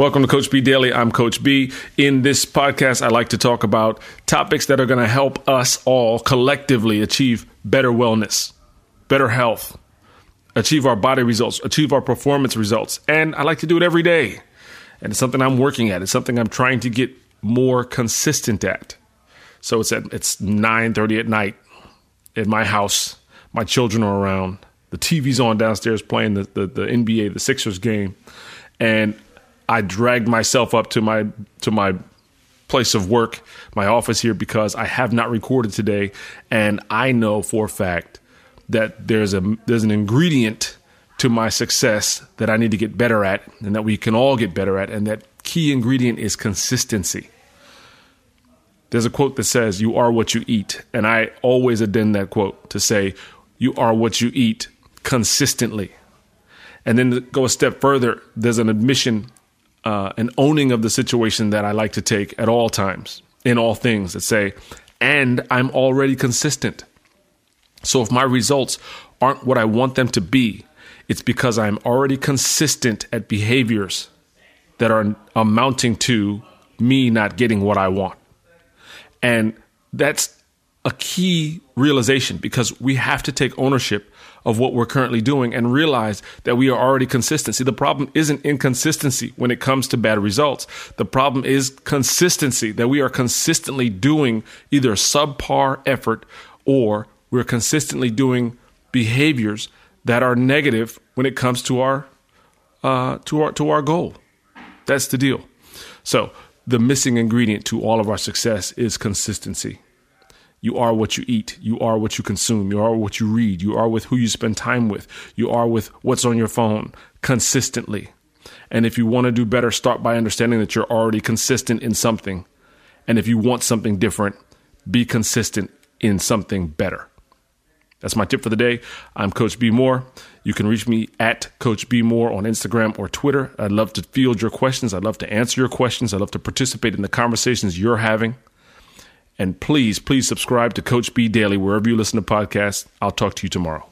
Welcome to Coach B Daily. I'm Coach B. In this podcast, I like to talk about topics that are going to help us all collectively achieve better wellness, better health, achieve our body results, achieve our performance results. And I like to do it every day. And it's something I'm working at. It's something I'm trying to get more consistent at. So it's at it's 9:30 at night in my house. My children are around. The TV's on downstairs playing the, the, the NBA, the Sixers game. And I dragged myself up to my to my place of work, my office here, because I have not recorded today, and I know for a fact that there's a there's an ingredient to my success that I need to get better at, and that we can all get better at, and that key ingredient is consistency. There's a quote that says, "You are what you eat," and I always addend that quote to say, "You are what you eat consistently." And then go a step further, there's an admission uh, an owning of the situation that I like to take at all times, in all things, that say, and I'm already consistent. So if my results aren't what I want them to be, it's because I'm already consistent at behaviors that are amounting to me not getting what I want. And that's a key realization because we have to take ownership of what we're currently doing and realize that we are already consistent. See, the problem isn't inconsistency when it comes to bad results. The problem is consistency, that we are consistently doing either subpar effort or we're consistently doing behaviors that are negative when it comes to our uh, to our to our goal. That's the deal. So the missing ingredient to all of our success is consistency. You are what you eat. You are what you consume. You are what you read. You are with who you spend time with. You are with what's on your phone consistently. And if you want to do better, start by understanding that you're already consistent in something. And if you want something different, be consistent in something better. That's my tip for the day. I'm Coach B Moore. You can reach me at Coach B Moore on Instagram or Twitter. I'd love to field your questions. I'd love to answer your questions. I'd love to participate in the conversations you're having. And please, please subscribe to Coach B Daily wherever you listen to podcasts. I'll talk to you tomorrow.